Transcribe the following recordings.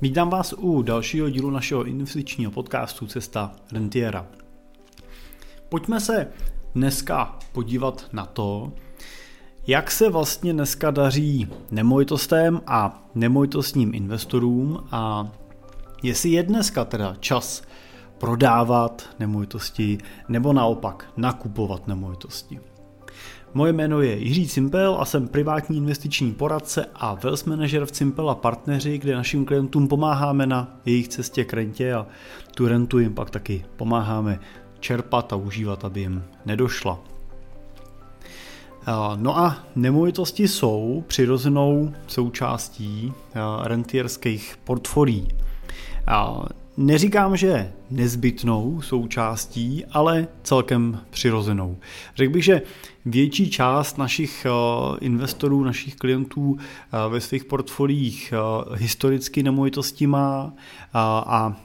vítám vás u dalšího dílu našeho investičního podcastu Cesta Rentiera. Pojďme se dneska podívat na to, jak se vlastně dneska daří nemovitostem a nemovitostním investorům a jestli je dneska teda čas prodávat nemovitosti nebo naopak nakupovat nemovitosti. Moje jméno je Jiří Cimpel a jsem privátní investiční poradce a wealth manager v Cimpel a partneři, kde našim klientům pomáháme na jejich cestě k rentě a tu rentu jim pak taky pomáháme čerpat a užívat, aby jim nedošla. No a nemovitosti jsou přirozenou součástí rentierských portfolií. Neříkám, že nezbytnou součástí, ale celkem přirozenou. Řekl bych, že větší část našich eh, investorů, našich klientů eh, ve svých portfoliích eh, historicky nemovitosti má a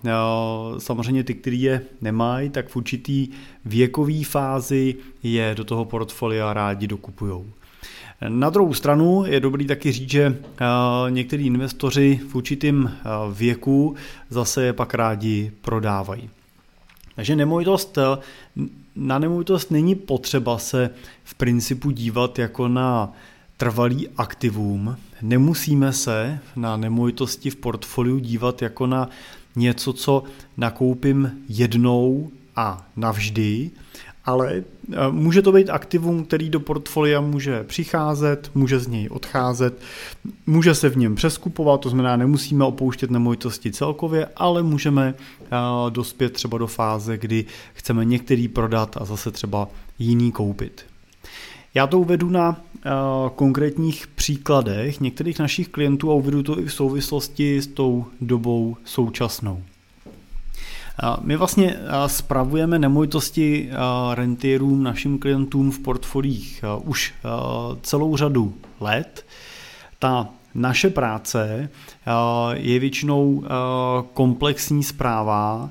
samozřejmě ty, kteří je nemají, tak v určitý věkový fázi je do toho portfolia rádi dokupujou. Na druhou stranu je dobrý taky říct, že někteří investoři v určitém věku zase je pak rádi prodávají. Takže nemovitost, na nemovitost není potřeba se v principu dívat jako na trvalý aktivum. Nemusíme se na nemovitosti v portfoliu dívat jako na něco, co nakoupím jednou a navždy, ale eh, může to být aktivum, který do portfolia může přicházet, může z něj odcházet, může se v něm přeskupovat, to znamená, nemusíme opouštět nemovitosti celkově, ale můžeme eh, dospět třeba do fáze, kdy chceme některý prodat a zase třeba jiný koupit. Já to uvedu na uh, konkrétních příkladech některých našich klientů a uvedu to i v souvislosti s tou dobou současnou. My vlastně spravujeme nemovitosti rentierům, našim klientům v portfolích už celou řadu let. Ta naše práce je většinou komplexní zpráva,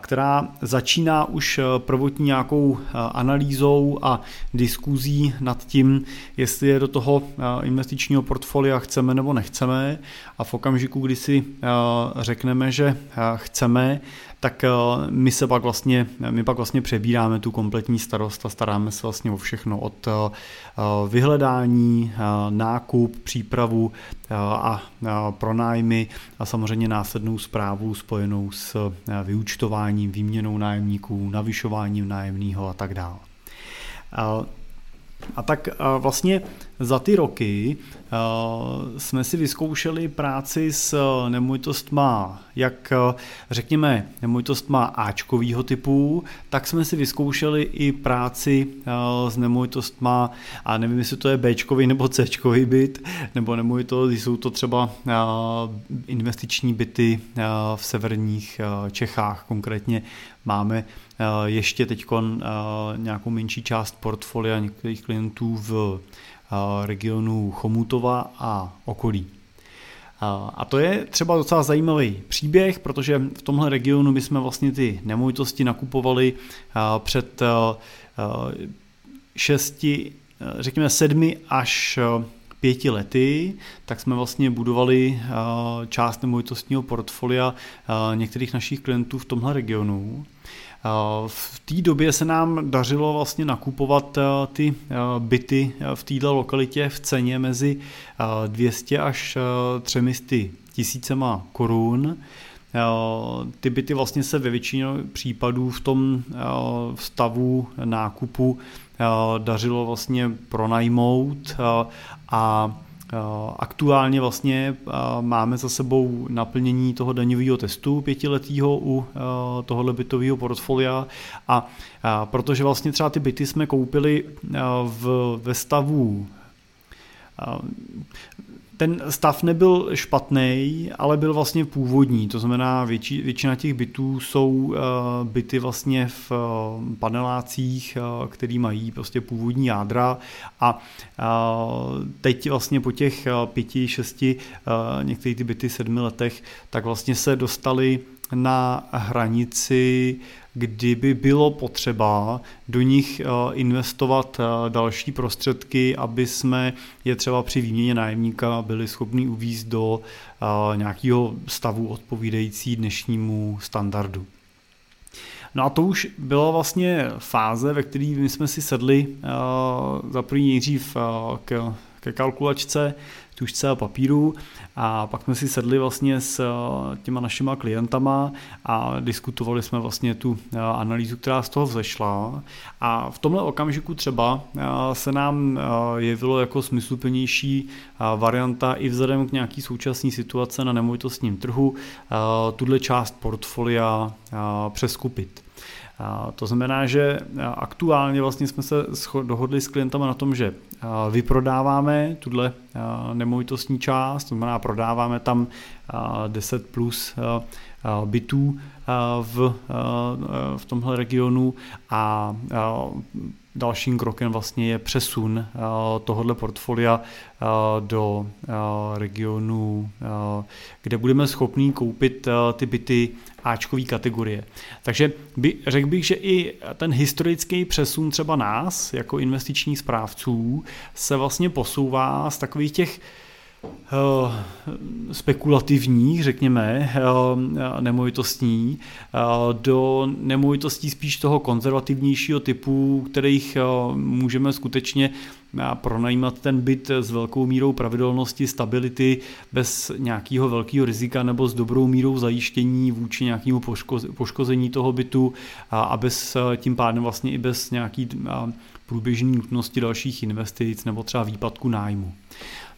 která začíná už prvotní nějakou analýzou a diskuzí nad tím, jestli je do toho investičního portfolia chceme nebo nechceme a v okamžiku, kdy si řekneme, že chceme, tak my se pak vlastně, my pak vlastně přebíráme tu kompletní starost a staráme se vlastně o všechno od vyhledání, nákup, přípravu a pronájmy a samozřejmě následnou zprávu spojenou s vyučtováním, výměnou nájemníků, navyšováním nájemního a tak dále. A tak vlastně za ty roky jsme si vyzkoušeli práci s nemovitostma, jak řekněme nemovitostma Ačkovýho typu, tak jsme si vyzkoušeli i práci s nemovitostma, a nevím, jestli to je Bčkový nebo Cčkový byt, nebo nemovitost, jsou to třeba investiční byty v severních Čechách, konkrétně. Máme ještě teď nějakou menší část portfolia některých klientů v regionu Chomutova a okolí. A to je třeba docela zajímavý příběh, protože v tomhle regionu my jsme vlastně ty nemovitosti nakupovali před šesti, řekněme sedmi až pěti lety, tak jsme vlastně budovali část nemovitostního portfolia některých našich klientů v tomhle regionu. V té době se nám dařilo vlastně nakupovat eh, ty eh, byty eh, v této lokalitě v ceně mezi 200 až 300 tisícema korun. Ty byty vlastně se ve většině případů v tom stavu nákupu dařilo vlastně pronajmout a Aktuálně vlastně máme za sebou naplnění toho daňového testu pětiletého u tohohle bytového portfolia. A protože vlastně třeba ty byty jsme koupili v, ve stavu ten stav nebyl špatný, ale byl vlastně původní, to znamená větši, většina těch bytů jsou uh, byty vlastně v uh, panelácích, který mají prostě původní jádra. A teď vlastně po těch pěti, šesti, některých ty byty sedmi letech, tak vlastně se dostali na hranici, kdyby bylo potřeba do nich investovat další prostředky, aby jsme je třeba při výměně nájemníka byli schopni uvízt do nějakého stavu odpovídající dnešnímu standardu. No a to už byla vlastně fáze, ve které jsme si sedli za první nejdřív ke kalkulačce, tušce a papíru a pak jsme si sedli vlastně s uh, těma našima klientama a diskutovali jsme vlastně tu uh, analýzu, která z toho vzešla a v tomhle okamžiku třeba uh, se nám jevilo jako smysluplnější varianta i vzhledem k nějaký současné situace na nemovitostním trhu tuhle část portfolia přeskupit. To znamená, že aktuálně vlastně jsme se dohodli s klientama na tom, že vyprodáváme tuhle nemovitostní část, to znamená prodáváme tam 10 plus bytů v, v tomhle regionu. A dalším krokem vlastně je přesun tohohle portfolia do regionu, kde budeme schopni koupit ty byty Ačkové kategorie. Takže by, řekl bych, že i ten historický přesun třeba nás, jako investičních správců, se vlastně posouvá z takových těch spekulativních, řekněme, eh, nemovitostní, eh, do nemovitostí spíš toho konzervativnějšího typu, kterých můžeme skutečně pronajímat ten byt s velkou mírou pravidelnosti, stability, bez nějakého velkého rizika nebo s dobrou mírou zajištění vůči nějakému poškození toho bytu a bez tím pádem vlastně i bez nějaký průběžné nutnosti dalších investic nebo třeba výpadku nájmu.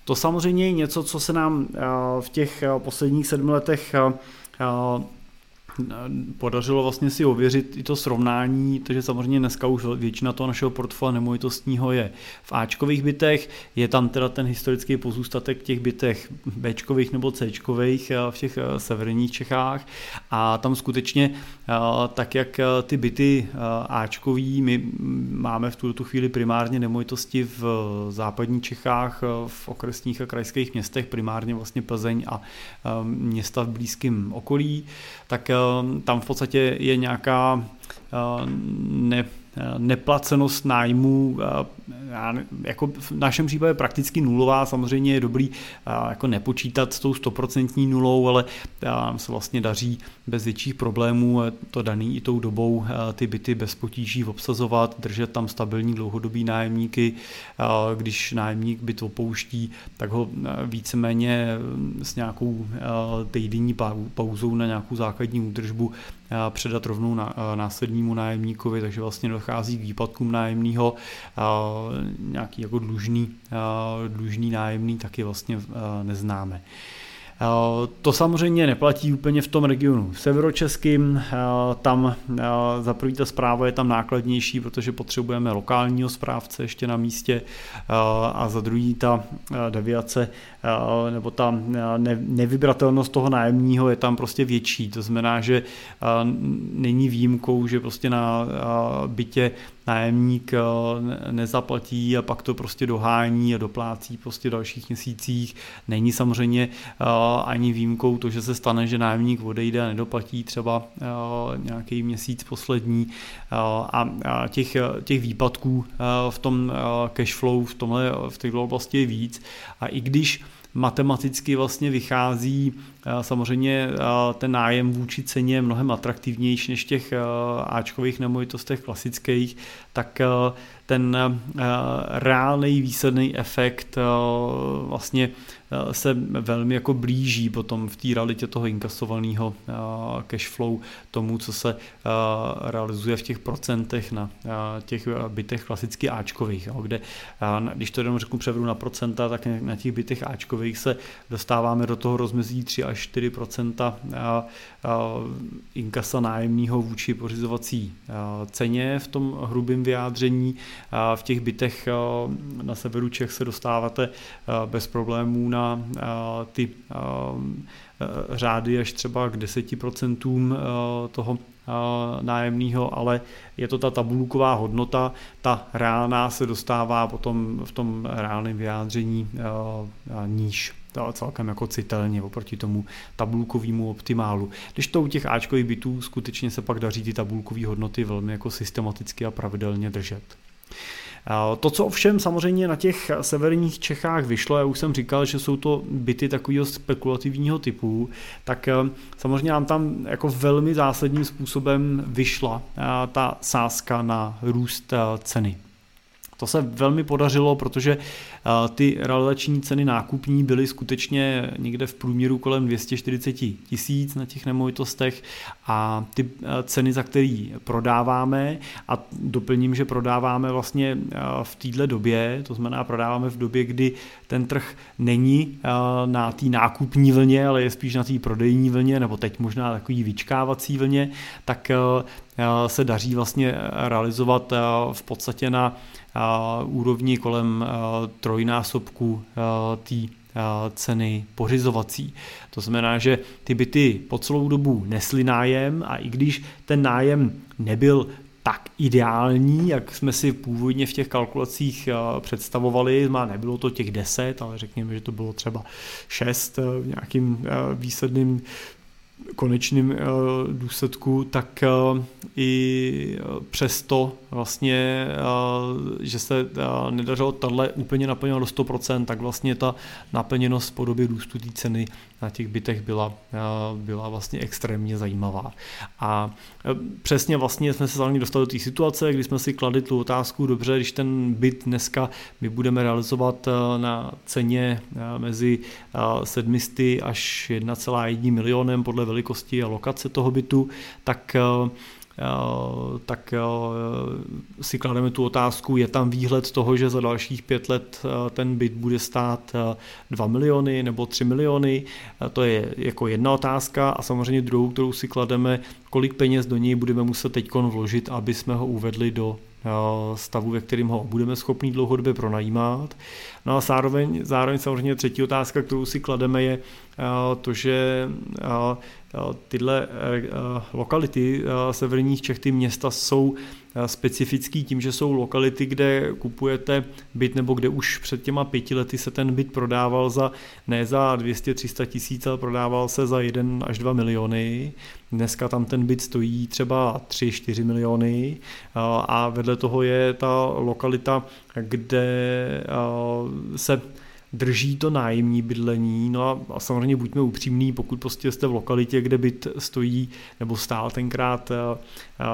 To samozřejmě je něco, co se nám eh, v těch eh, posledních sedmi letech eh, podařilo vlastně si ověřit i to srovnání, takže samozřejmě dneska už většina toho našeho portfolia nemovitostního je v Ačkových bytech, je tam teda ten historický pozůstatek těch bytech Bčkových nebo Cčkových eh, v těch eh, severních Čechách. A tam skutečně eh, tak, jak ty byty Ačkový, my máme v tuto chvíli primárně nemovitosti v západních Čechách, v okresních a krajských městech, primárně vlastně Plzeň a města v blízkém okolí, tak tam v podstatě je nějaká ne, neplacenost nájmu jako v našem případě prakticky nulová, samozřejmě je dobrý jako nepočítat s tou stoprocentní nulou, ale nám se vlastně daří bez větších problémů to daný i tou dobou ty byty bez potíží obsazovat, držet tam stabilní dlouhodobý nájemníky, když nájemník byt opouští, tak ho víceméně s nějakou týdenní pauzou na nějakou základní údržbu předat rovnou na, následnímu nájemníkovi, takže vlastně dochází k výpadkům nájemního nějaký jako dlužný, dlužný nájemný taky vlastně neznáme. To samozřejmě neplatí úplně v tom regionu severočeským, tam za první ta zpráva je tam nákladnější, protože potřebujeme lokálního správce ještě na místě. A za druhý ta deviace nebo ta nevybratelnost toho nájemního je tam prostě větší. To znamená, že není výjimkou, že prostě na bytě nájemník nezaplatí a pak to prostě dohání a doplácí prostě v dalších měsících. Není samozřejmě ani výjimkou to, že se stane, že nájemník odejde a nedoplatí třeba nějaký měsíc poslední a těch, těch výpadků v tom cash flow v, tomhle, v této oblasti je víc a i když matematicky vlastně vychází samozřejmě ten nájem vůči ceně mnohem atraktivnější než těch Ačkových nemovitostech klasických, tak ten reálný výsledný efekt vlastně se velmi jako blíží potom v té realitě toho inkasovaného cash flow tomu, co se realizuje v těch procentech na těch bytech klasicky Ačkových, kde když to jenom řeknu převedu na procenta, tak na těch bytech Ačkových se dostáváme do toho rozmezí 3 až 4% inkasa nájemního vůči pořizovací ceně v tom hrubém vyjádření. V těch bytech na severu Čech se dostáváte bez problémů na ty řády až třeba k 10% toho nájemního, ale je to ta tabulková hodnota, ta reálná se dostává potom v tom reálném vyjádření níž. celkem jako citelně oproti tomu tabulkovému optimálu. Když to u těch Ačkových bytů skutečně se pak daří ty tabulkové hodnoty velmi jako systematicky a pravidelně držet. To, co ovšem samozřejmě na těch severních Čechách vyšlo, já už jsem říkal, že jsou to byty takového spekulativního typu, tak eh, samozřejmě nám tam jako velmi zásadním způsobem vyšla eh, ta sázka na růst eh, ceny. To se velmi podařilo, protože eh, ty realizační ceny nákupní byly skutečně někde v průměru kolem 240 tisíc na těch nemovitostech a ty eh, ceny, za který prodáváme a doplním, že prodáváme vlastně eh, v této době, to znamená prodáváme v době, kdy ten trh není na té nákupní vlně, ale je spíš na té prodejní vlně, nebo teď možná takový vyčkávací vlně, tak se daří vlastně realizovat v podstatě na úrovni kolem trojnásobku té ceny pořizovací. To znamená, že ty byty po celou dobu nesly nájem a i když ten nájem nebyl tak ideální, jak jsme si původně v těch kalkulacích představovali, má nebylo to těch 10, ale řekněme, že to bylo třeba 6 v nějakým výsledným konečným důsledku, tak i přesto vlastně, že se nedařilo tohle úplně naplnit do 100%, tak vlastně ta naplněnost v podobě růstu té ceny na těch bytech byla, byla vlastně extrémně zajímavá. A přesně vlastně jsme se zároveň dostali do té situace, kdy jsme si kladli tu otázku, dobře, když ten byt dneska my budeme realizovat na ceně mezi 700 až 1,1 milionem podle velikosti a lokace toho bytu, tak tak si klademe tu otázku, je tam výhled toho, že za dalších pět let ten byt bude stát 2 miliony nebo 3 miliony. To je jako jedna otázka a samozřejmě druhou, kterou si klademe, kolik peněz do něj budeme muset teď vložit, aby jsme ho uvedli do stavu, ve kterém ho budeme schopni dlouhodobě pronajímat. No a zároveň, zároveň samozřejmě třetí otázka, kterou si klademe, je to, že tyhle lokality severních Čech, ty města jsou specifický tím, že jsou lokality, kde kupujete byt nebo kde už před těma pěti lety se ten byt prodával za ne za 200-300 tisíc, ale prodával se za 1 až 2 miliony. Dneska tam ten byt stojí třeba 3-4 miliony a vedle toho je ta lokalita, kde se drží to nájemní bydlení. No a, a samozřejmě buďme upřímní, pokud prostě jste v lokalitě, kde byt stojí nebo stál tenkrát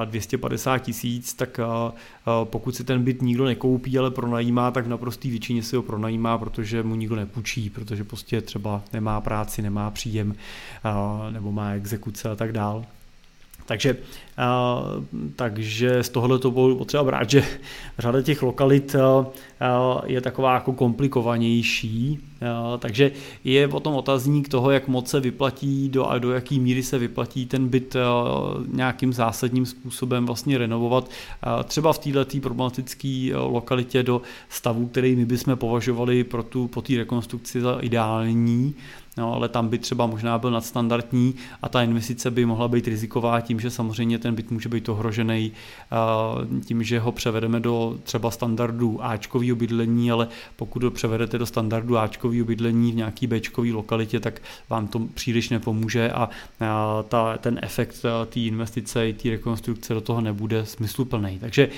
250 eh, eh, tisíc, tak eh, pokud si ten byt nikdo nekoupí, ale pronajímá, tak v naprostý většině si ho pronajímá, protože mu nikdo nepůjčí, protože prostě třeba nemá práci, nemá příjem nebo má exekuce a tak dál. Takže, uh, takže z tohohle to bylo potřeba brát, že řada těch lokalit uh, je taková jako komplikovanější, takže je potom otazník toho, jak moc se vyplatí do a do jaký míry se vyplatí ten byt nějakým zásadním způsobem vlastně renovovat. Třeba v této problematické lokalitě do stavu, který my bychom považovali pro tu, po té rekonstrukci za ideální, no, ale tam by třeba možná byl nadstandardní a ta investice by mohla být riziková tím, že samozřejmě ten byt může být ohrožený tím, že ho převedeme do třeba standardu Ačkového bydlení, ale pokud ho převedete do standardu Ačkového bydlení v nějaký Bčkový lokalitě, tak vám to příliš nepomůže a ta, ten efekt té investice i té rekonstrukce do toho nebude smysluplný. Takže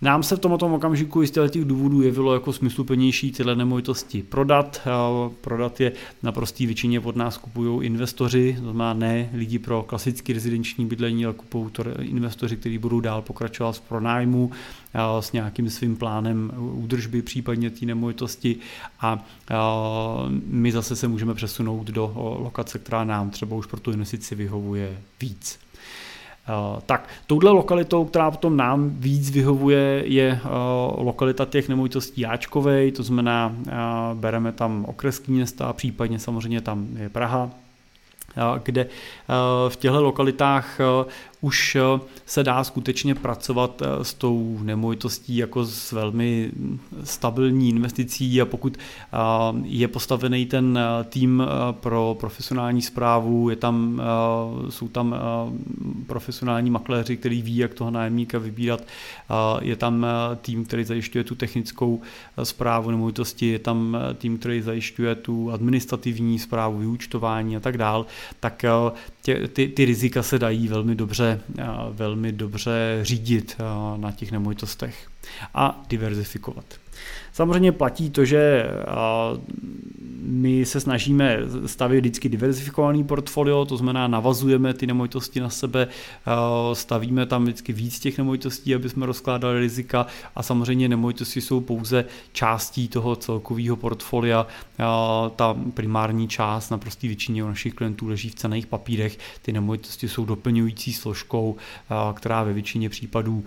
nám se v tomto okamžiku z těch důvodů jevilo jako smysluplnější tyhle nemovitosti prodat. Prodat je na prostý většině od nás kupují investoři, to znamená ne lidi pro klasický rezidenční bydlení, ale kupují to investoři, kteří budou dál pokračovat v pronájmu s nějakým svým plánem údržby případně té nemovitosti a my zase se můžeme přesunout do lokace, která nám třeba už pro tu investici vyhovuje víc. Eh, tak, touhle lokalitou, která potom nám víc vyhovuje, je eh, lokalita těch nemovitostí Jáčkovej, to znamená, eh, bereme tam okresní města, případně samozřejmě tam je Praha, kde v těchto lokalitách už se dá skutečně pracovat s tou nemovitostí jako s velmi stabilní investicí. A pokud je postavený ten tým pro profesionální zprávu, je tam, jsou tam profesionální makléři, který ví, jak toho nájemníka vybírat, je tam tým, který zajišťuje tu technickou zprávu nemovitosti, je tam tým, který zajišťuje tu administrativní zprávu, vyúčtování a tak dál, tak tě, ty, ty rizika se dají velmi dobře, velmi dobře řídit na těch nemovitostech a diverzifikovat. Samozřejmě platí to, že my se snažíme stavit vždycky diversifikovaný portfolio, to znamená navazujeme ty nemovitosti na sebe, stavíme tam vždycky víc těch nemovitostí, aby jsme rozkládali rizika a samozřejmě nemovitosti jsou pouze částí toho celkového portfolia. Ta primární část na prostý většině u našich klientů leží v cených papírech. Ty nemovitosti jsou doplňující složkou, která ve většině případů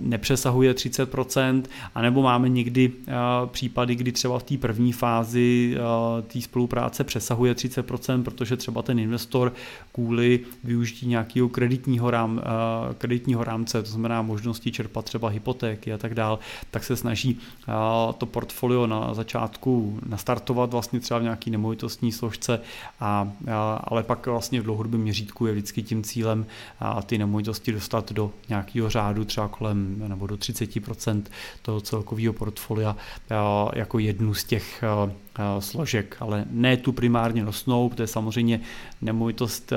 nepřesahuje 30%, anebo máme někdy případy, kdy třeba v té první fázi té spolupráce přesahuje 30%, protože třeba ten investor kvůli využití nějakého kreditního, rám, kreditního rámce, to znamená možnosti čerpat třeba hypotéky a tak dál, tak se snaží to portfolio na začátku nastartovat vlastně třeba v nějaký nemovitostní složce, a, ale pak vlastně v dlouhodobém měřítku je vždycky tím cílem ty nemovitosti dostat do nějakého řádu třeba kolem nebo do 30% toho celkového portfolia jako jednu z těch složek, ale ne tu primárně nosnou, protože samozřejmě nemovitost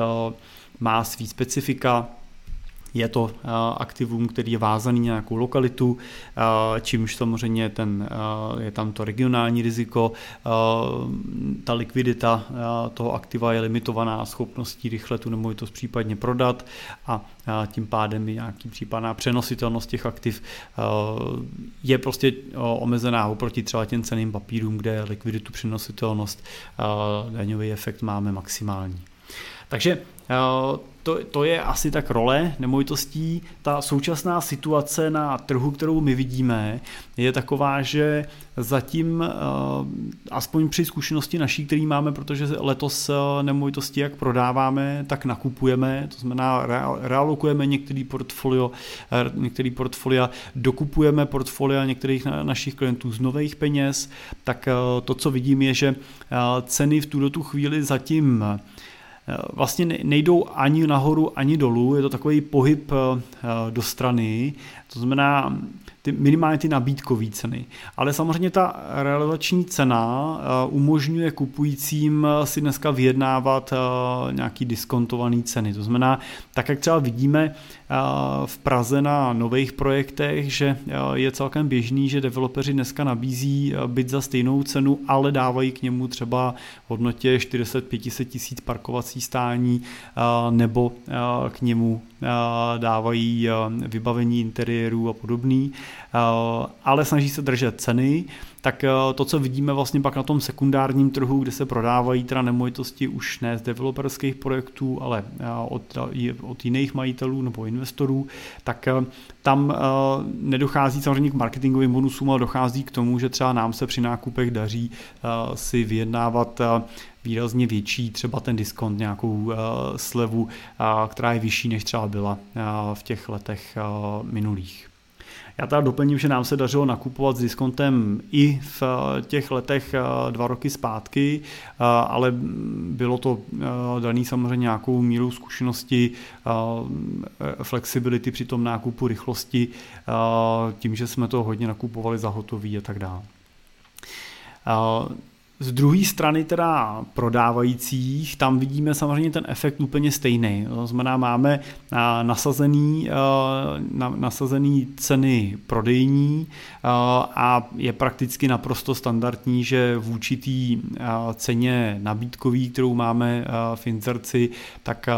má svý specifika, je to aktivum, který je vázaný na nějakou lokalitu, čímž samozřejmě ten, je tam to regionální riziko, ta likvidita toho aktiva je limitovaná schopností rychle tu nemovitost případně prodat a tím pádem i nějaký případná přenositelnost těch aktiv je prostě omezená oproti třeba těm ceným papírům, kde likviditu přenositelnost daňový efekt máme maximální. Takže to, to je asi tak role nemovitostí. Ta současná situace na trhu, kterou my vidíme, je taková, že zatím, eh, aspoň při zkušenosti naší, který máme, protože letos eh, nemovitosti jak prodáváme, tak nakupujeme, to znamená realokujeme některý portfolio, eh, některý portfolia, dokupujeme portfolia některých našich klientů z nových peněz, tak to, co vidím, je, že ceny v tuto tu chvíli zatím vlastně nejdou ani nahoru, ani dolů, je to takový pohyb eh, do strany, to znamená ty, minimálně ty nabídkové ceny. Ale samozřejmě ta realizační cena eh, umožňuje kupujícím eh, si dneska vyjednávat nějaký diskontovaný ceny. To znamená, tak jak třeba vidíme v Praze na nových projektech, že je celkem běžný, že developeři dneska nabízí byt za stejnou cenu, ale dávají k němu třeba v hodnotě 400-500 tisíc parkovací stání nebo k němu dávají vybavení interiérů a podobný, ale snaží se držet ceny, tak to, co vidíme vlastně pak na tom sekundárním trhu, kde se prodávají teda nemovitosti už ne z developerských projektů, ale od, od jiných majitelů nebo investorů, tak tam nedochází samozřejmě k marketingovým bonusům, ale dochází k tomu, že třeba nám se při nákupech daří si vyjednávat výrazně větší, třeba ten diskont, nějakou uh, slevu, uh, která je vyšší, než třeba byla uh, v těch letech minulých. Já teda doplním, že nám se dařilo nakupovat s diskontem i v těch letech dva roky zpátky, ale bylo to daný samozřejmě nějakou mírou zkušenosti, flexibility při tom nákupu, rychlosti, tím, že jsme to hodně nakupovali za hotový a tak dále. Z druhé strany teda prodávajících, tam vidíme samozřejmě ten efekt úplně stejný. To znamená, máme nasazený, nasazený ceny prodejní a je prakticky naprosto standardní, že v určitý ceně nabídkový, kterou máme v inzerci, tak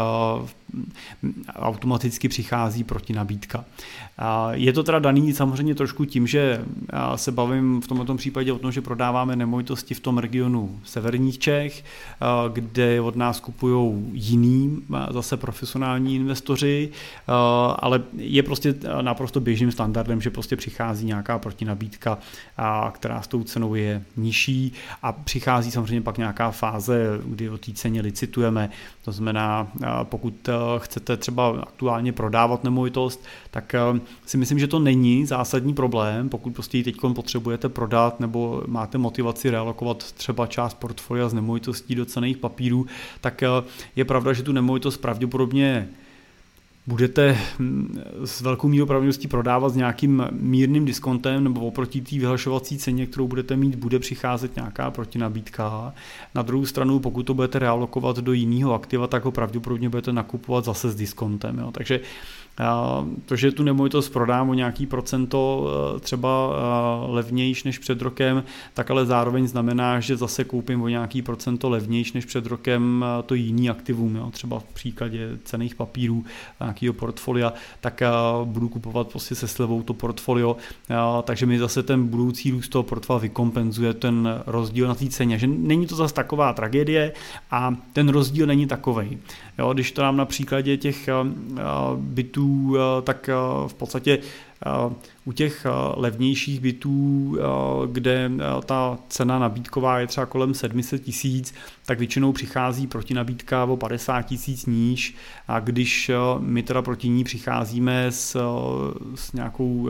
automaticky přichází proti nabídka. Je to teda daný samozřejmě trošku tím, že se bavím v tomto případě o tom, že prodáváme nemovitosti v tom regionu severních Čech, kde od nás kupují jiný, zase profesionální investoři, ale je prostě naprosto běžným standardem, že prostě přichází nějaká protinabídka, která s tou cenou je nižší a přichází samozřejmě pak nějaká fáze, kdy o té ceně licitujeme, to znamená, pokud chcete třeba aktuálně prodávat nemovitost, tak si myslím, že to není zásadní problém, pokud prostě ji teď potřebujete prodat nebo máte motivaci realokovat třeba část portfolia z nemovitostí do cených papírů, tak je pravda, že tu nemovitost pravděpodobně budete hm, s velkou mírou pravděpodobností prodávat s nějakým mírným diskontem nebo oproti té vyhlašovací ceně, kterou budete mít, bude přicházet nějaká protinabídka. Na druhou stranu, pokud to budete realokovat do jiného aktiva, tak ho pravděpodobně budete nakupovat zase s diskontem. Jo. Takže to, že tu nemovitost prodám o nějaký procento e, třeba e, levnější než před rokem, tak ale zároveň znamená, že zase koupím o nějaký procento levnější než před rokem e, to jiný aktivum, jo, třeba v příkladě cených papírů nějakého portfolia, tak budu kupovat prostě se slevou to portfolio, takže mi zase ten budoucí růst toho portfolia vykompenzuje ten rozdíl na té ceně, že není to zase taková tragédie a ten rozdíl není takovej. Jo, když to dám na příkladě těch bytů, tak v podstatě u těch eh, levnějších bytů, eh, kde eh, ta cena nabídková je třeba kolem 700 tisíc, tak většinou přichází proti nabídka o 50 tisíc níž. A když my teda proti ní přicházíme s, s nějakou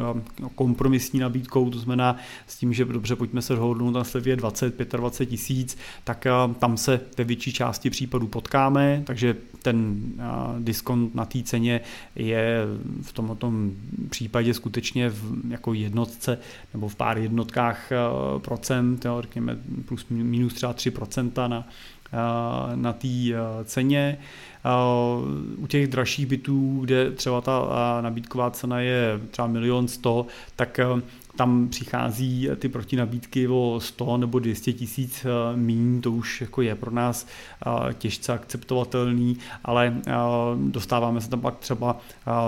kompromisní nabídkou, to znamená s tím, že dobře, pojďme se dohodnout na slevě 20, 25 tisíc, tak tam se ve větší části případů potkáme, takže ten diskont na té ceně je v tomto případě skutečně v jako jednotce nebo v pár jednotkách eh, procent, jo, řekněme plus minus třeba 3 procenta na, eh, na té eh, ceně. U těch dražších bytů, kde třeba ta nabídková cena je třeba milion sto, tak tam přichází ty protinabídky o 100 nebo 200 tisíc eh, míň, to už jako je pro nás eh, těžce akceptovatelný, ale eh, dostáváme se tam pak třeba,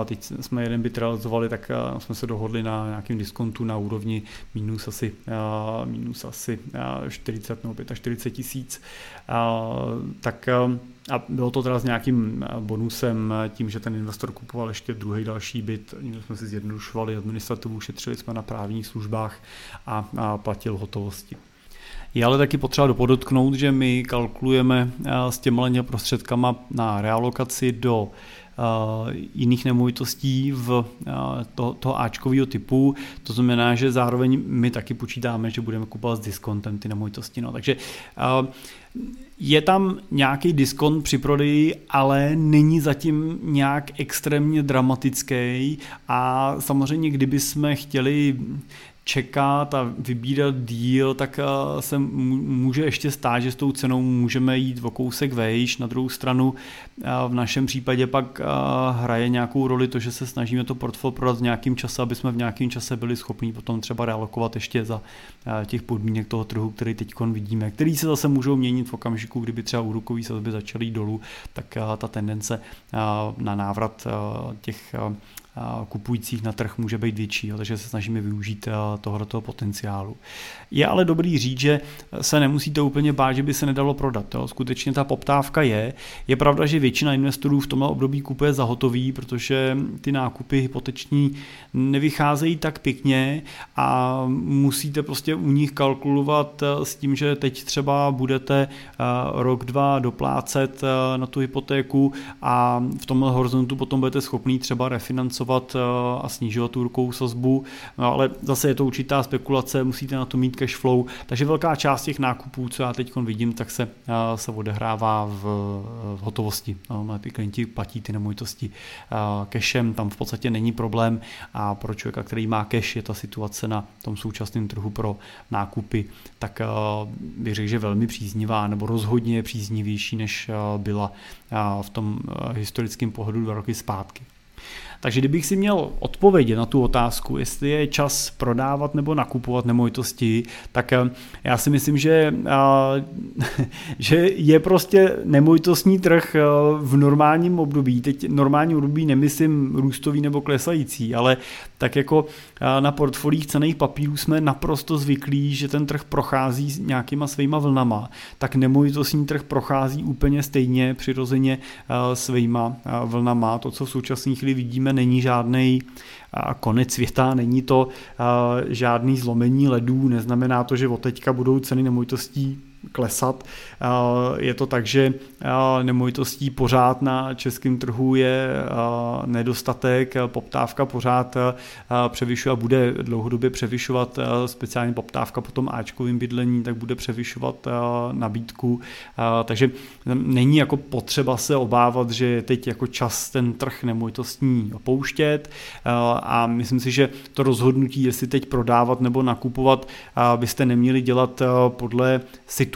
teď jsme jeden byt realizovali, tak jsme se dohodli na nějakém diskontu na úrovni minus asi, minus asi 40 nebo 45 tisíc, tak a bylo to teda s nějakým eh, bonusem, eh, tím, že ten investor kupoval ještě druhý další byt, jsme si zjednodušovali administrativu, šetřili jsme na právních službách a, a platil hotovosti. Je ale taky potřeba dopodotknout, že my kalkulujeme eh, s těmi prostředkama na realokaci do jiných nemovitostí v to, toho Ačkového typu. To znamená, že zároveň my taky počítáme, že budeme kupovat s diskontem ty nemovitosti. No. Takže je tam nějaký diskont při prodeji, ale není zatím nějak extrémně dramatický a samozřejmě, kdyby jsme chtěli čekat a vybírat díl, tak eh, se může ještě stát, že s tou cenou můžeme jít o kousek vejš. Na druhou stranu eh, v našem případě pak eh, hraje nějakou roli to, že se snažíme to portfolio prodat v nějakým čase, aby jsme v nějakém čase byli schopni potom třeba realokovat ještě za těch podmínek toho trhu, který teď vidíme, který se zase můžou měnit v okamžiku, kdyby třeba úrokový sazby začaly dolů, tak ta tendence na návrat těch kupujících na trh může být větší, takže se snažíme využít tohoto potenciálu. Je ale dobrý říct, že se nemusíte úplně bát, že by se nedalo prodat. Jo. Skutečně ta poptávka je. Je pravda, že většina investorů v tomhle období kupuje za hotový, protože ty nákupy hypoteční nevycházejí tak pěkně a musíte prostě u nich kalkulovat s tím, že teď třeba budete rok, dva doplácet na tu hypotéku a v tomhle horizontu potom budete schopný třeba refinancovat financovat eh, a snižovat tu rukou sazbu, no, ale zase je to určitá spekulace, musíte na to mít cash flow, takže velká část těch nákupů, co já teď vidím, tak se, eh, se odehrává v, v hotovosti. No, ty klienti platí ty nemovitosti eh, cashem, tam v podstatě není problém a pro člověka, který má cash, je ta situace na tom současném trhu pro nákupy, tak bych řekl, že velmi příznivá, nebo rozhodně příznivější, než byla v tom historickém pohledu dva roky zpátky. Takže kdybych si měl odpovědět na tu otázku, jestli je čas prodávat nebo nakupovat nemovitosti, tak eh, já si myslím, že, eh, že je prostě nemovitostní trh eh, v normálním období, teď normální období nemyslím růstový nebo klesající, ale tak jako na portfolích cených papírů jsme naprosto zvyklí, že ten trh prochází nějakýma svýma vlnama, tak nemovitostní trh prochází úplně stejně přirozeně svýma vlnama. To, co v současné chvíli vidíme, není žádný konec světa, není to žádný zlomení ledů, neznamená to, že od teďka budou ceny nemovitostí klesat. Je to tak, že nemovitostí pořád na českém trhu je nedostatek, poptávka pořád převyšuje a bude dlouhodobě převyšovat speciálně poptávka po tom Ačkovým bydlení, tak bude převyšovat nabídku. Takže není jako potřeba se obávat, že je teď jako čas ten trh nemovitostní opouštět a myslím si, že to rozhodnutí, jestli teď prodávat nebo nakupovat, byste neměli dělat podle situace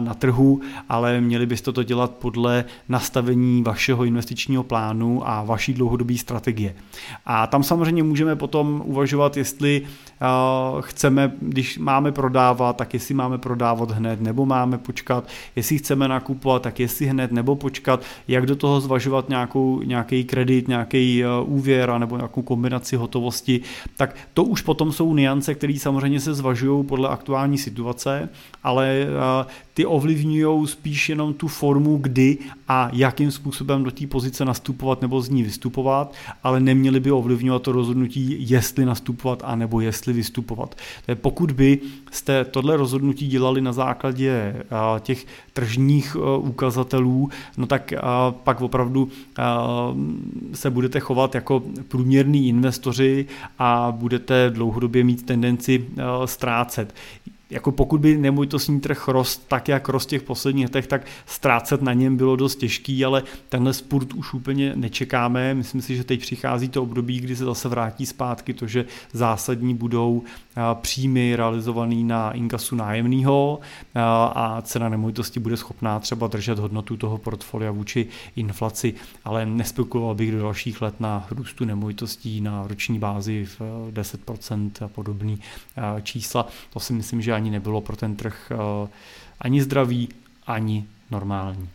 na trhu, ale měli byste to dělat podle nastavení vašeho investičního plánu a vaší dlouhodobé strategie. A tam samozřejmě můžeme potom uvažovat, jestli chceme, když máme prodávat, tak jestli máme prodávat hned nebo máme počkat, jestli chceme nakupovat, tak jestli hned nebo počkat, jak do toho zvažovat nějakou, nějaký kredit, nějaký úvěr nebo nějakou kombinaci hotovosti, tak to už potom jsou niance, které samozřejmě se zvažují podle aktuální situace, ale ty ovlivňují spíš jenom tu formu, kdy a jakým způsobem do té pozice nastupovat nebo z ní vystupovat, ale neměli by ovlivňovat to rozhodnutí, jestli nastupovat a nebo jestli vystupovat. Pokud by jste tohle rozhodnutí dělali na základě těch tržních ukazatelů, no tak pak opravdu se budete chovat jako průměrní investoři a budete dlouhodobě mít tendenci ztrácet jako pokud by nemovitostní trh rost tak, jak rost těch posledních letech, tak ztrácet na něm bylo dost těžký, ale tenhle spurt už úplně nečekáme. Myslím si, že teď přichází to období, kdy se zase vrátí zpátky to, že zásadní budou příjmy realizovaný na inkasu nájemného a cena nemovitosti bude schopná třeba držet hodnotu toho portfolia vůči inflaci, ale nespekuloval bych do dalších let na růstu nemovitostí na roční bázi v 10% a podobný čísla. To si myslím, že ani nebylo pro ten trh ani zdravý, ani normální.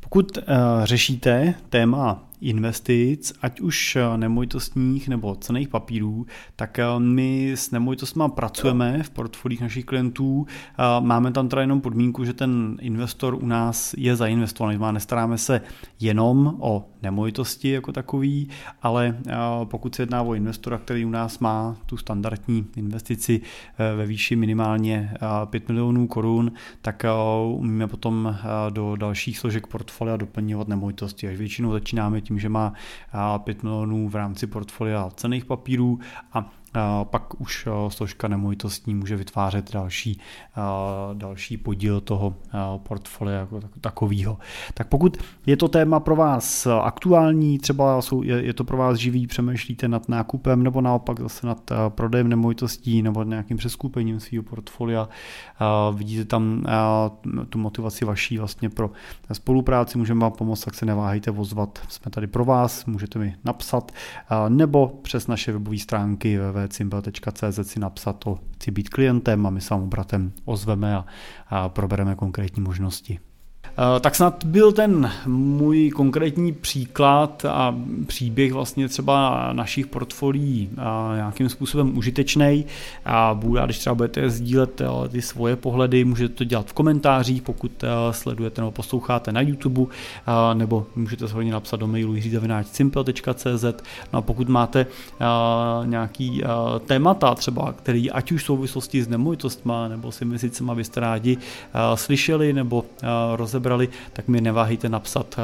Pokud řešíte téma investic, ať už eh, nemovitostních nebo cených papírů, tak eh, my s nemovitostmi pracujeme v portfolích našich klientů. Eh, máme tam teda jenom podmínku, že ten investor u nás je zainvestovaný. Má nestaráme se jenom o nemovitosti jako takový, ale pokud se jedná o investora, který u nás má tu standardní investici ve výši minimálně 5 milionů korun, tak umíme potom do dalších složek portfolia doplňovat nemovitosti. Až většinou začínáme tím, že má 5 milionů v rámci portfolia cených papírů a pak už složka nemovitostní může vytvářet další, další podíl toho portfolia jako takového. Tak pokud je to téma pro vás aktuální, třeba je to pro vás živý, přemýšlíte nad nákupem nebo naopak zase nad prodejem nemovitostí nebo nějakým přeskupením svého portfolia, vidíte tam tu motivaci vaší vlastně pro spolupráci, můžeme vám pomoct, tak se neváhejte vozvat. Jsme tady pro vás, můžete mi napsat nebo přes naše webové stránky www www.cimbel.cz si napsat o chci být klientem a my se vám obratem ozveme a, a probereme konkrétní možnosti. Eh, tak snad byl ten můj konkrétní příklad a příběh vlastně třeba našich portfolií eh, nějakým způsobem užitečný a budu rád, když třeba budete sdílet eh, ty svoje pohledy, můžete to dělat v komentářích, pokud sledujete nebo posloucháte na YouTube, nebo můžete se napsat do mailu jiřizavináčsimple.cz no a pokud máte nějaký témata třeba, který ať už v souvislosti s nemovitostma nebo s investicemi byste rádi slyšeli nebo rozebrali, rozebrali, tak mi neváhejte napsat.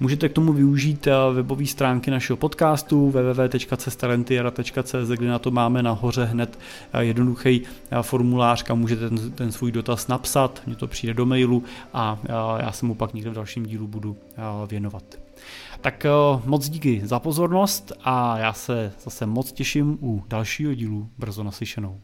Můžete k tomu využít webové stránky našeho podcastu www.cestarentiera.cz, kde na to máme nahoře hned jednoduchý formulář, kam můžete ten, ten svůj dotaz napsat, mně to přijde do mailu a já se mu pak někde v dalším dílu budu věnovat. Tak moc díky za pozornost a já se zase moc těším u dalšího dílu brzo naslyšenou.